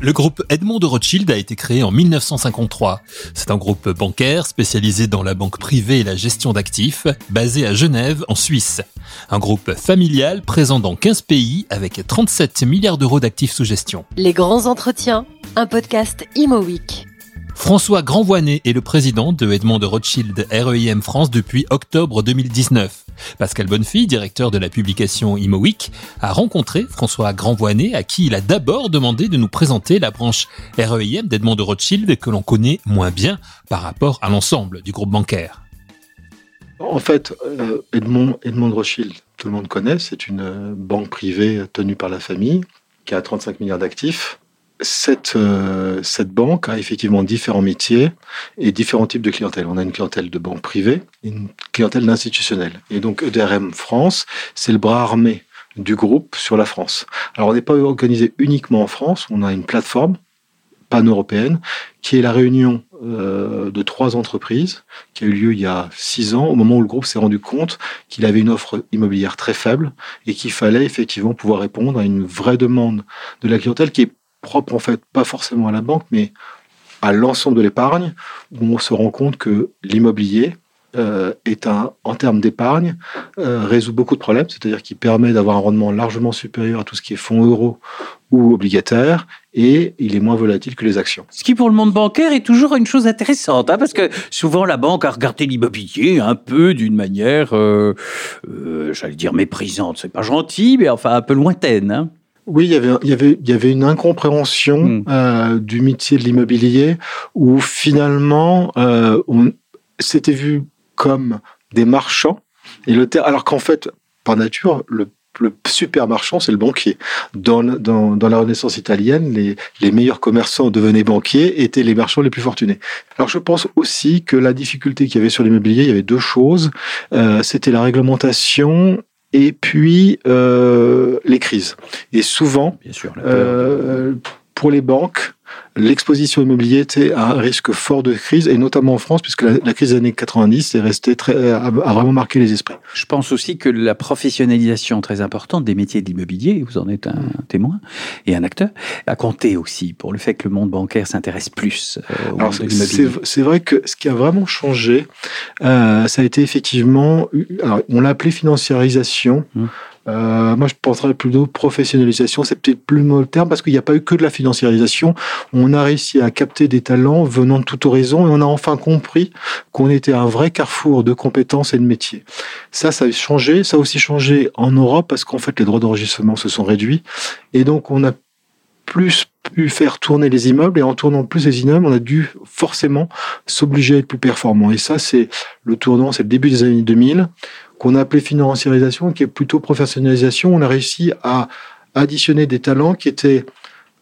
Le groupe Edmond de Rothschild a été créé en 1953. C'est un groupe bancaire spécialisé dans la banque privée et la gestion d'actifs, basé à Genève, en Suisse. Un groupe familial présent dans 15 pays avec 37 milliards d'euros d'actifs sous gestion. Les grands entretiens, un podcast Imo Week. François Grandvoinet est le président de Edmond de Rothschild REIM France depuis octobre 2019. Pascal Bonnefille, directeur de la publication ImoWeek, a rencontré François Grandvoinet à qui il a d'abord demandé de nous présenter la branche REIM d'Edmond de Rothschild que l'on connaît moins bien par rapport à l'ensemble du groupe bancaire. En fait, euh, Edmond, de Rothschild, tout le monde connaît, c'est une euh, banque privée tenue par la famille qui a 35 milliards d'actifs cette, euh, cette banque a effectivement différents métiers et différents types de clientèle. On a une clientèle de banque privée une clientèle institutionnelle. Et donc EDRM France, c'est le bras armé du groupe sur la France. Alors on n'est pas organisé uniquement en France, on a une plateforme pan-européenne qui est la réunion euh, de trois entreprises qui a eu lieu il y a six ans au moment où le groupe s'est rendu compte qu'il avait une offre immobilière très faible et qu'il fallait effectivement pouvoir répondre à une vraie demande de la clientèle qui est propre en fait, pas forcément à la banque, mais à l'ensemble de l'épargne, où on se rend compte que l'immobilier euh, est un, en termes d'épargne, euh, résout beaucoup de problèmes, c'est-à-dire qu'il permet d'avoir un rendement largement supérieur à tout ce qui est fonds euros ou obligataires, et il est moins volatile que les actions. Ce qui pour le monde bancaire est toujours une chose intéressante, hein, parce que souvent la banque a regardé l'immobilier un peu d'une manière, euh, j'allais dire méprisante, c'est pas gentil, mais enfin un peu lointaine. Hein. Oui, il y avait, il y avait, il y avait une incompréhension hmm. euh, du métier de l'immobilier où finalement euh, on s'était vu comme des marchands et le alors qu'en fait, par nature, le le super marchand, c'est le banquier. Dans, dans, dans, la Renaissance italienne, les, les meilleurs commerçants devenaient banquiers, étaient les marchands les plus fortunés. Alors je pense aussi que la difficulté qu'il y avait sur l'immobilier, il y avait deux choses. Euh, C'était la réglementation et puis euh, les crises. Et souvent, Bien sûr, euh, pour les banques, l'exposition immobilière était un risque fort de crise, et notamment en France, puisque la, crise des années 90 est restée très, a, vraiment marqué les esprits. Je pense aussi que la professionnalisation très importante des métiers de l'immobilier, vous en êtes un témoin et un acteur, a compté aussi pour le fait que le monde bancaire s'intéresse plus euh, au monde de l'immobilier. C'est vrai que ce qui a vraiment changé, euh, ça a été effectivement, alors on l'a appelé financiarisation. Hum. Euh, moi, je penserais plutôt professionnalisation. C'est peut-être plus le terme parce qu'il n'y a pas eu que de la financiarisation. On a réussi à capter des talents venant de tout horizon et on a enfin compris qu'on était un vrai carrefour de compétences et de métiers. Ça, ça a changé. Ça a aussi changé en Europe parce qu'en fait, les droits d'enregistrement se sont réduits et donc on a plus pu faire tourner les immeubles et en tournant plus les immeubles, on a dû forcément s'obliger à être plus performant. Et ça, c'est le tournant, c'est le début des années 2000 qu'on a appelé financiarisation, qui est plutôt professionnalisation. On a réussi à additionner des talents qui étaient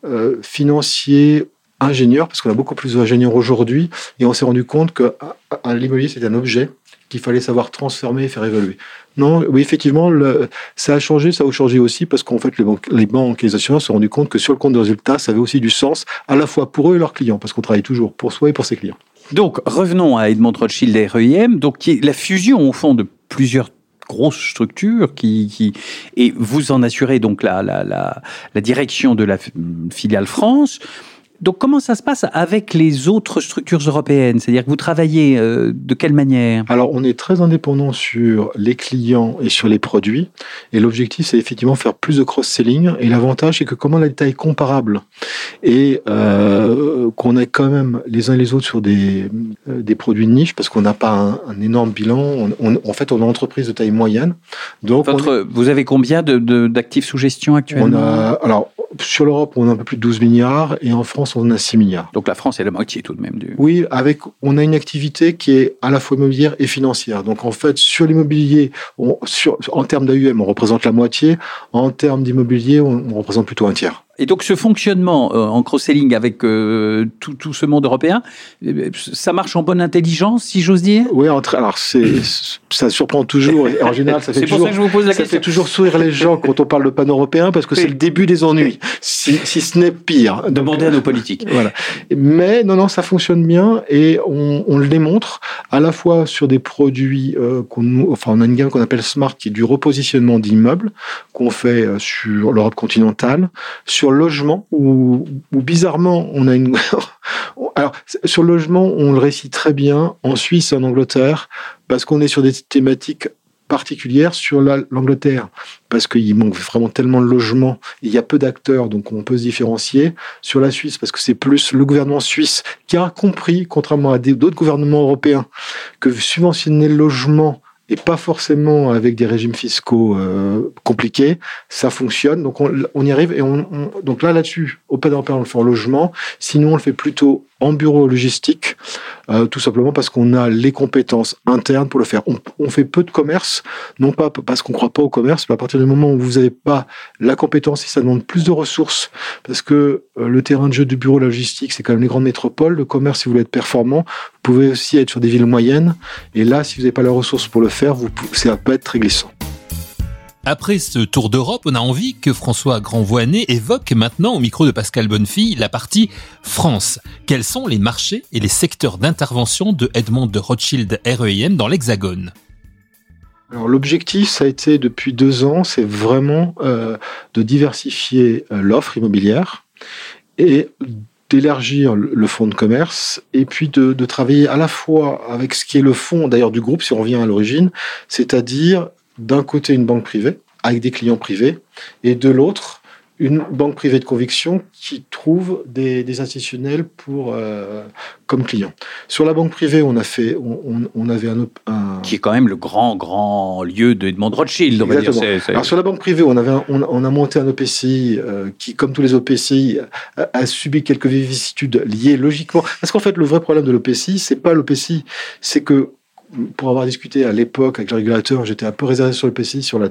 euh, financiers, ingénieurs, parce qu'on a beaucoup plus d'ingénieurs aujourd'hui, et on s'est rendu compte que l'immobilier, c'est un objet qu'il fallait savoir transformer faire évoluer. Non, oui, effectivement, ça a changé, ça a changé aussi parce qu'en fait, les banques, et les assurances se sont rendu compte que sur le compte de résultat, ça avait aussi du sens à la fois pour eux et leurs clients, parce qu'on travaille toujours pour soi et pour ses clients. Donc, revenons à Edmond Rothschild et REIM, donc qui est la fusion au fond de plusieurs grosses structures qui, et vous en assurez donc la, la, la direction de la filiale France. Donc comment ça se passe avec les autres structures européennes? C'est-à-dire que vous travaillez euh, de quelle manière? Alors on est très indépendant sur les clients et sur les produits. Et l'objectif c'est effectivement faire plus de cross-selling. Et l'avantage c'est que comment la taille comparable et euh, qu'on est quand même les uns et les autres sur des, euh, des produits de niche parce qu'on n'a pas un, énorme bilan. en fait on est une entreprise de taille moyenne. Donc vous avez combien d'actifs de, sous gestion actuellement on a, Alors sur l'Europe on a un peu plus de 12 milliards et en France on a 6 milliards. Donc la France est la moitié tout de même du. Oui, avec on a une activité qui est à la fois immobilière et financière. Donc en fait, sur l'immobilier, en termes d'AUM, on représente la moitié. En termes d'immobilier, on, représente plutôt un tiers. Et donc ce fonctionnement euh, en cross-selling avec euh, tout, tout, ce monde européen, euh, ça marche en bonne intelligence, si j'ose dire? Oui, alors ça surprend toujours. Et en général, ça, fait toujours, ça, que je vous pose la ça fait toujours sourire les gens quand on parle de pan-européen parce que c'est le début des ennuis, si, si ce n'est pire. Demandez à nos politiques. Voilà. Mais non, non, ça fonctionne bien et on, on le démontre à la fois sur des produits euh, qu'on, enfin, on a une gamme qu'on appelle Smart qui est du repositionnement d'immeubles qu'on fait sur l'Europe continentale, sur sur logement, où, bizarrement, on a une... Alors, sur le logement, on le récite très bien en Suisse en Angleterre, parce qu'on est sur des thématiques particulières sur l'Angleterre, parce qu'il manque vraiment tellement de logements, il y a peu d'acteurs, donc on peut se différencier. Sur la Suisse, parce que c'est plus le gouvernement suisse qui a compris, contrairement à d'autres gouvernements européens, que subventionner le logement et pas forcément avec des régimes fiscaux euh, compliqués, ça fonctionne. Donc on, on y arrive et on, on donc là là-dessus, au Européen on le fait en logement. Sinon on le fait plutôt en bureau logistique, euh, tout simplement parce qu'on a les compétences internes pour le faire. On, fait peu de commerce, non pas parce qu'on croit pas au commerce, mais à partir du moment où vous n'avez pas la compétence, et ça demande plus de ressources, parce que euh, le terrain de jeu du bureau logistique, c'est quand même les grandes métropoles. Le commerce, si vous voulez être performant, vous pouvez aussi être sur des villes moyennes. Et là, si vous n'avez pas les ressources pour le faire, vous, ça peut être très glissant. Après ce tour d'Europe, on a envie que François Grandvoinet évoque maintenant au micro de Pascal Bonnefille la partie France. Quels sont les marchés et les secteurs d'intervention de Edmond de Rothschild REIM dans l'Hexagone? Alors l'objectif, ça a été depuis deux ans, c'est vraiment euh, de diversifier euh, l'offre immobilière et d'élargir le fonds de commerce et puis de, de, travailler à la fois avec ce qui est le fond d'ailleurs du groupe si on revient à l'origine, c'est-à-dire d'un côté une banque privée avec des clients privés et de l'autre une banque privée de conviction qui trouve des, des institutionnels pour euh, comme clients. Sur la banque privée, on a fait, on, on avait un, un, qui est quand même le grand grand lieu de Edmond Rothschild. On va dire. Alors sur la banque privée, on avait, un, on, on, a monté un OPCI euh, qui, comme tous les OPCI, a, a, subi quelques vicissitudes liées logiquement. Parce qu'en fait, le vrai problème de l'OPCI, c'est pas l'OPCI, c'est que pour avoir discuté à l'époque avec le régulateur, j'étais un peu réservé sur le PCI, sur la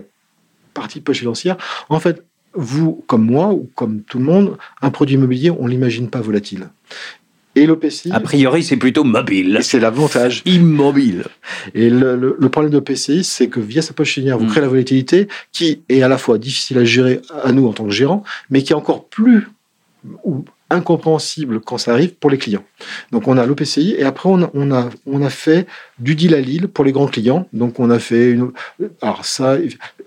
partie poche financière. En fait, vous, comme moi, ou comme tout le monde, un produit immobilier, on l'imagine pas volatile. Et l'OPCI. A priori, c'est plutôt mobile. C'est l'avantage. Immobile. Et le, le, le problème de l'OPCI, c'est que via sa poche financière, vous mm. créez la volatilité qui est à la fois difficile à gérer à nous en tant que gérants, mais qui est encore plus ou incompréhensible quand ça arrive pour les clients. Donc on a l'OPCI et après on a, on a, on a fait du deal à Lille pour les grands clients. Donc on a fait une... Alors ça,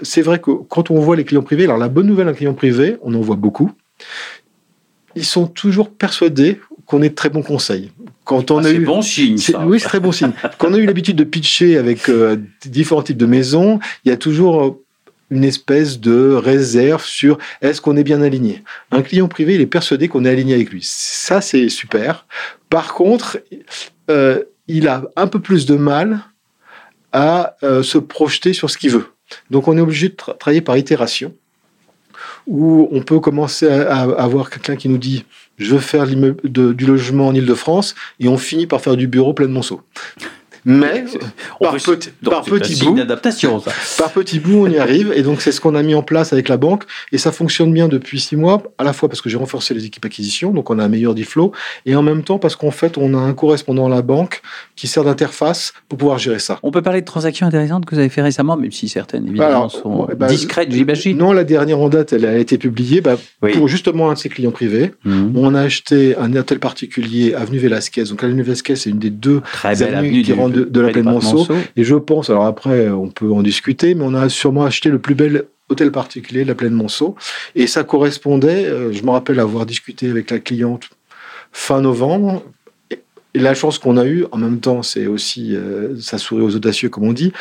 c'est vrai que quand on voit les clients privés, alors la bonne nouvelle un client privé, on en voit beaucoup, ils sont toujours persuadés qu'on est de très bons conseils. Quand on ah, a eu, bon signe. Ça. Oui, c'est très bon signe. Quand on a eu l'habitude de pitcher avec euh, différents types de maisons, il y a toujours une espèce de réserve sur est-ce qu'on est bien aligné. Un client privé, il est persuadé qu'on est aligné avec lui. Ça, c'est super. Par contre, euh, il a un peu plus de mal à euh, se projeter sur ce qu'il veut. Donc, on est obligé de tra travailler par itération, où on peut commencer à, avoir quelqu'un qui nous dit je veux faire du logement en Ile-de-France, et on finit par faire du bureau plein de Monceau. Mais par, petit, par petits bouts, par petits bouts, on y arrive. Et donc, c'est ce qu'on a mis en place avec la banque. Et ça fonctionne bien depuis six mois, à la fois parce que j'ai renforcé les équipes acquisition, donc on a un meilleur deal flow, et en même temps parce qu'en fait, on a un correspondant à la banque qui sert d'interface pour pouvoir gérer ça. On peut parler de transactions intéressantes que vous avez fait récemment, même si certaines, évidemment, Alors, sont bah, discrètes, j'imagine. Non, la dernière en date, elle a été publiée bah, oui. pour justement un de ses clients privés. Mmh. On a acheté un hôtel particulier, Avenue Velasquez. Donc, Avenue Velasquez, c'est une des deux Très avenues qui rendent de, de la plaine Monceau. Et je pense, alors après, on peut en discuter, mais on a sûrement acheté le plus bel hôtel particulier de la plaine Monceau. Et ça correspondait, euh, je me rappelle avoir discuté avec la cliente fin novembre. Et la chance qu'on a eue, en même temps, c'est aussi, euh, ça sourit aux audacieux, comme on dit,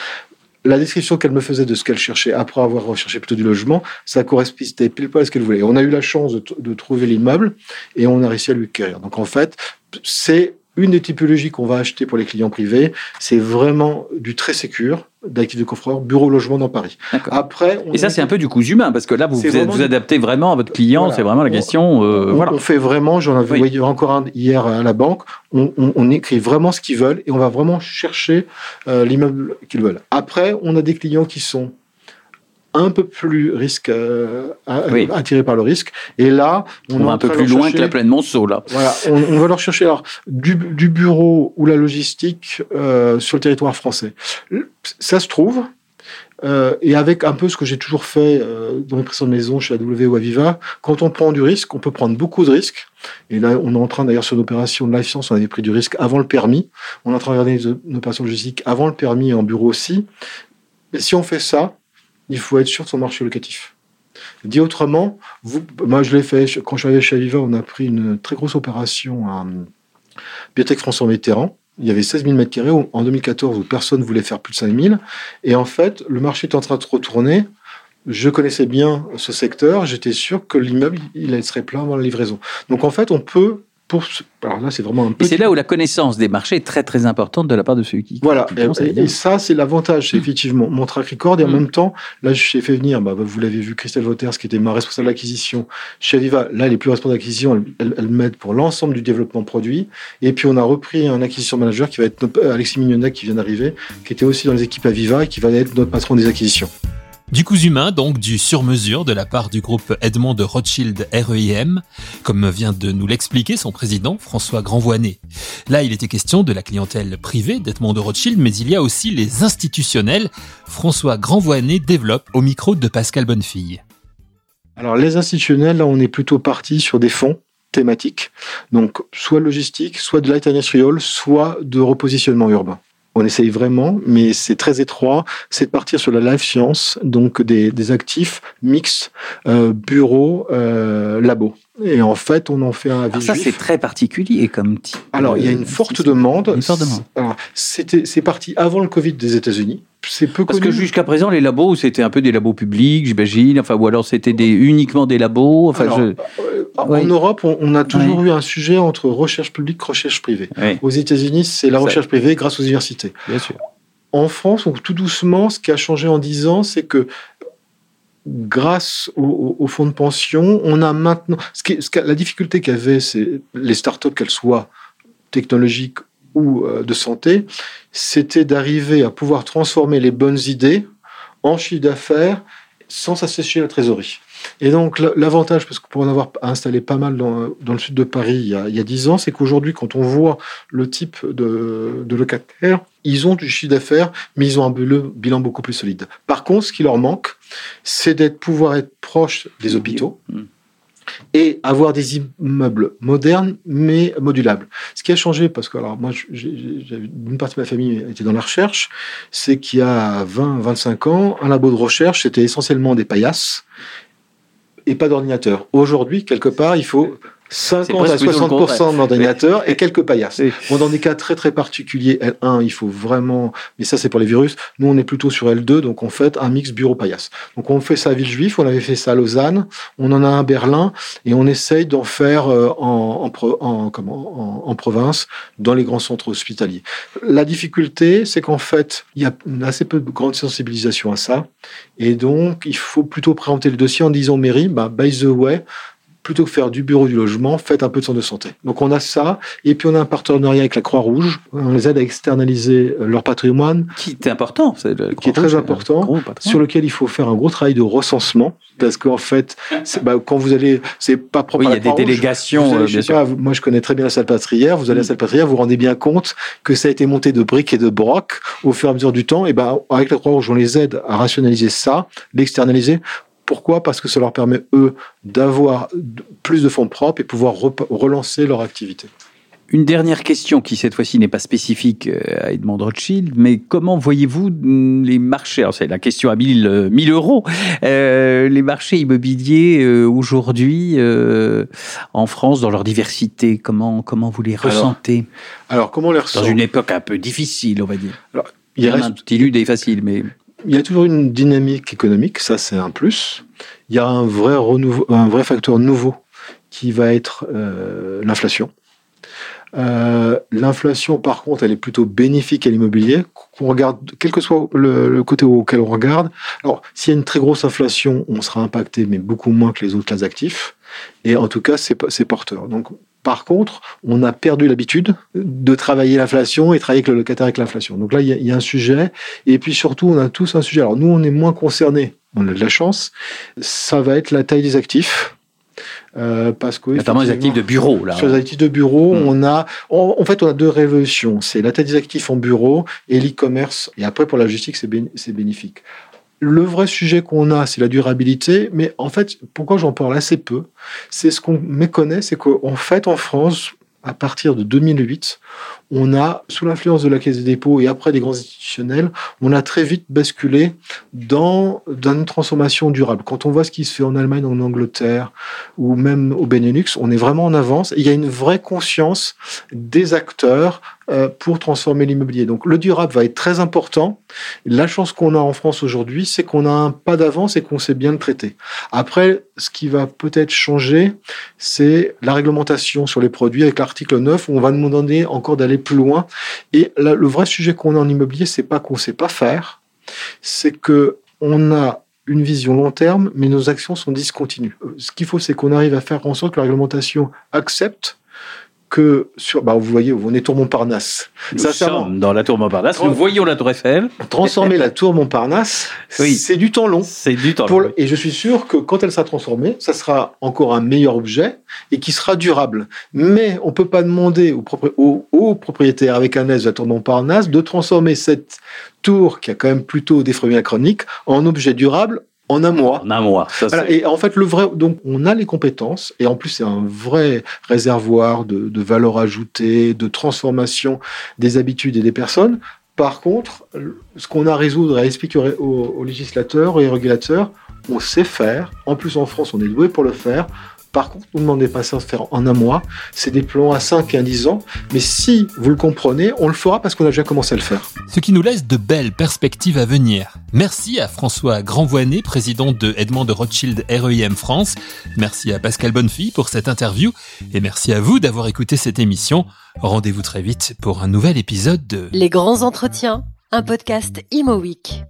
la description qu'elle me faisait de ce qu'elle cherchait après avoir recherché plutôt du logement, ça correspondait pile poil à ce qu'elle voulait. On a eu la chance de, de trouver l'immeuble et on a réussi à lui acquérir. Donc en fait, c'est une des typologies qu'on va acheter pour les clients privés, c'est vraiment du très sécure, d'actifs de coffreur, bureau logement dans Paris. Après, et ça, c'est un peu du coût humain, parce que là, vous vous, vous adaptez vraiment à votre client, voilà. c'est vraiment la question. Euh, on, voilà. on fait vraiment, j'en avais oui. encore un hier à la banque, on, on, on écrit vraiment ce qu'ils veulent et on va vraiment chercher euh, l'immeuble qu'ils veulent. Après, on a des clients qui sont un peu plus risque, euh, attirés par le risque. Et là, on, va un peu plus loin que la plaine Monceau, là. Voilà, on, va leur chercher alors, du, bureau ou la logistique euh, sur le territoire français. Ça se trouve, euh, et avec un peu ce que j'ai toujours fait euh, dans mes précédentes maisons chez AW ou Aviva, quand on prend du risque, on peut prendre beaucoup de risques. Et là, on est en train d'ailleurs sur l'opération de Life Science, on avait pris du risque avant le permis. On est en train de regarder une opération logistique avant le permis en bureau aussi. Mais si on fait ça, il faut être sûr de son marché locatif. Dit autrement, moi je l'ai fait quand je suis arrivé chez Aviva, on a pris une très grosse opération à Biotech François Mitterrand il y avait 16 000 mètres carrés en 2014 où personne voulait faire plus de 5 000. Et en fait, le marché est en train de retourner. Je connaissais bien ce secteur. J'étais sûr que l'immeuble, il serait plein avant la livraison. Donc en fait, on peut alors là, c'est vraiment un Et c'est là où la connaissance des marchés est très très importante de la part de ceux qui. Voilà. et, ça, c'est l'avantage, c'est effectivement mon track record. Et en mm. même temps, là, j'ai fait venir, bah, vous l'avez vu, Christelle Vauters, qui était ma responsable d'acquisition chez Aviva. Là, elle est plus responsable d'acquisition. Elle, elle, m'aide pour l'ensemble du développement produit. Et puis, on a repris un acquisition manager qui va être notre, Alexis Mignonnet, qui vient d'arriver, qui était aussi dans les équipes Aviva et qui va être notre patron des acquisitions. Du coût humain, donc du sur-mesure de la part du groupe Edmond de Rothschild REIM, comme vient de nous l'expliquer son président François Grandvoinet. Là, il était question de la clientèle privée d'Edmond de Rothschild, mais il y a aussi les institutionnels. François Grandvoinet développe au micro de Pascal Bonnefille. Alors les institutionnels, là, on est plutôt parti sur des fonds thématiques, donc soit logistique, soit de light industrial, soit de repositionnement urbain on essaye vraiment, mais c'est très étroit, c'est de partir sur la life science, donc des, actifs mixtes, euh, bureaux, euh, labos. Et en fait, on en fait un avis Ça, c'est très particulier comme type. Alors, il y a une forte demande. Une forte demande. C'était, c'est parti avant le Covid des États-Unis. C'est peu Parce que jusqu'à présent, les labos, c'était un peu des labos publics, j'imagine. Enfin, ou alors c'était des, uniquement des labos. Enfin, euh, En Europe, on, a toujours eu un sujet entre recherche publique, recherche privée. Aux États-Unis, c'est la recherche privée grâce aux universités. Bien sûr. En France, tout doucement, ce qui a changé en 10 ans, c'est que grâce au, fonds de pension, on a maintenant. Ce qui, la difficulté qu'avaient les startups, qu'elles soient technologiques euh, de santé, c'était d'arriver à pouvoir transformer les bonnes idées en chiffre d'affaires sans s'assécher la trésorerie. Et donc l'avantage, parce que pour en avoir installé pas mal dans, le sud de Paris il y a, 10 ans, c'est qu'aujourd'hui, quand on voit le type de, de locataires, ils ont du chiffre d'affaires, mais ils ont un bilan beaucoup plus solide. Par contre, ce qui leur manque, c'est d'être pouvoir être proche des hôpitaux. Mmh et avoir des immeubles modernes mais modulables. Ce qui a changé, parce que alors moi, une partie de ma famille était dans la recherche, c'est qu'il y a 20-25 ans, un labo de recherche, c'était essentiellement des paillasses et pas d'ordinateur. Aujourd'hui, quelque part, il faut 50 à 60% d'ordinateurs et quelques paillasses. Bon, dans des cas très très particuliers, L1, il faut vraiment, mais ça c'est pour les virus. Nous, on est plutôt sur L2, donc on fait un mix bureau-paillasse. Donc on fait ça à Villejuif, on avait fait ça à Lausanne, on en a un à Berlin, et on essaye d'en faire euh, en, en, en, comment, en, province, dans les grands centres hospitaliers. La difficulté, c'est qu'en fait, il y a assez peu de grande sensibilisation à ça, et donc il faut plutôt présenter le dossier en disant mairie, bah, by the way, plutôt que faire du bureau du logement, faites un peu de centre de santé. Donc on a ça, et puis on a un partenariat avec la Croix-Rouge. On les aide à externaliser leur patrimoine. Qui est important, qui est très important, sur lequel il faut faire un gros travail de recensement, parce qu'en fait, bah, quand vous allez, c'est pas propre. Oui, il y a des délégations. Euh, bien sûr. moi, je connais très bien la salle patrière. Vous allez à la mm. salle patrière, vous vous rendez bien compte que ça a été monté de briques et de brocs au fur et à mesure du temps. Et ben, avec la Croix-Rouge, on les aide à rationaliser ça, l'externaliser pourquoi? Parce que ça leur permet, eux, d'avoir plus de fonds propres et pouvoir relancer leur activité. Une dernière question qui cette fois-ci n'est pas spécifique euh, à Edmond Rothschild, mais comment voyez-vous mm, les marchés? C'est la question à 1000, 1000 euros. Euh, les marchés immobiliers euh, aujourd'hui en France dans leur diversité, comment comment vous les ressentez? alors, comment les ressentez Dans une époque un peu difficile, on va dire. Alors, il y a un petit lude et facile, mais il y a toujours une dynamique économique, ça c'est un plus. Il y a un vrai, renouveau, un vrai facteur nouveau qui va être euh, l'inflation. Euh, l'inflation, par contre, elle est plutôt bénéfique à l'immobilier. Qu'on regarde, quel que soit le, côté auquel on regarde. Alors, s'il y a une très grosse inflation, on sera impacté, mais beaucoup moins que les autres classes d'actifs. Et en tout cas, c'est porteur. Donc, par contre, on a perdu l'habitude de travailler l'inflation et travailler avec le locataire avec l'inflation. Donc là, il y, a un sujet. Et puis surtout, on a tous un sujet. Alors nous, on est moins concernés on a de la chance, ça va être la taille des actifs. Euh, parce que notamment les actifs de bureau là. Sur les actifs de bureau, hmm. on a en fait on a deux révolutions, c'est la taille des actifs en bureau et l'e-commerce. Et après pour la logistique c'est bénéfique. Le vrai sujet qu'on a, c'est la durabilité, mais en fait, pourquoi j'en parle assez peu, c'est ce qu'on méconnaît, c'est qu'en fait, en France, à partir de 2008, on a, sous l'influence de la Caisse des dépôts et après des grands institutionnels, on a très vite basculé dans, une transformation durable. Quand on voit ce qui se fait en Allemagne, en Angleterre ou même au Benelux, on est vraiment en avance. il y a une vraie conscience des acteurs euh, pour transformer l'immobilier. Donc le durable va être très important. La chance qu'on a en France aujourd'hui, c'est qu'on a un pas d'avance et qu'on sait bien le traiter. Après, ce qui va peut-être changer, c'est la réglementation sur les produits avec l'article 9 où on va nous demander encore d'aller plus loin. Et le vrai sujet qu'on a en immobilier, c'est pas qu'on sait pas faire, c'est que on a une vision long terme, mais nos actions sont discontinues. Euh, ce qu'il faut, c'est qu'on arrive à faire en sorte que la réglementation accepte que sur, bah, vous voyez, on est Tour Montparnasse. Nous sommes dans la Tour Montparnasse. Nous voyons la Tour Eiffel. Transformer la Tour Montparnasse, oui. c'est du temps long. C'est du temps long. Et je suis sûr que quand elle sera transformée, ça sera encore un meilleur objet et qui sera durable. Mais on peut pas demander aux, propriétaires avec un S de la Tour Montparnasse de transformer cette tour qui a quand même plutôt des chroniques en objet durable en un mois. En un mois. et en fait, le vrai, donc, on a les compétences, et en plus, c'est un vrai réservoir de, de valeur ajoutée, de transformation des habitudes et des personnes. Par contre, ce qu'on a à résoudre, à expliquer aux, aux législateurs et aux régulateurs, on sait faire. En plus, en France, on est doué pour le faire. Par contre, ne demandez pas ça à faire en un mois. C'est des plans à 5 et à 10 ans. Mais si vous le comprenez, on le fera parce qu'on a déjà commencé à le faire. Ce qui nous laisse de belles perspectives à venir. Merci à François Grandvoinet, président de Edmond de Rothschild REIM France. Merci à Pascal Bonnefille pour cette interview. Et merci à vous d'avoir écouté cette émission. Rendez-vous très vite pour un nouvel épisode de Les grands entretiens, un podcast Imo Week.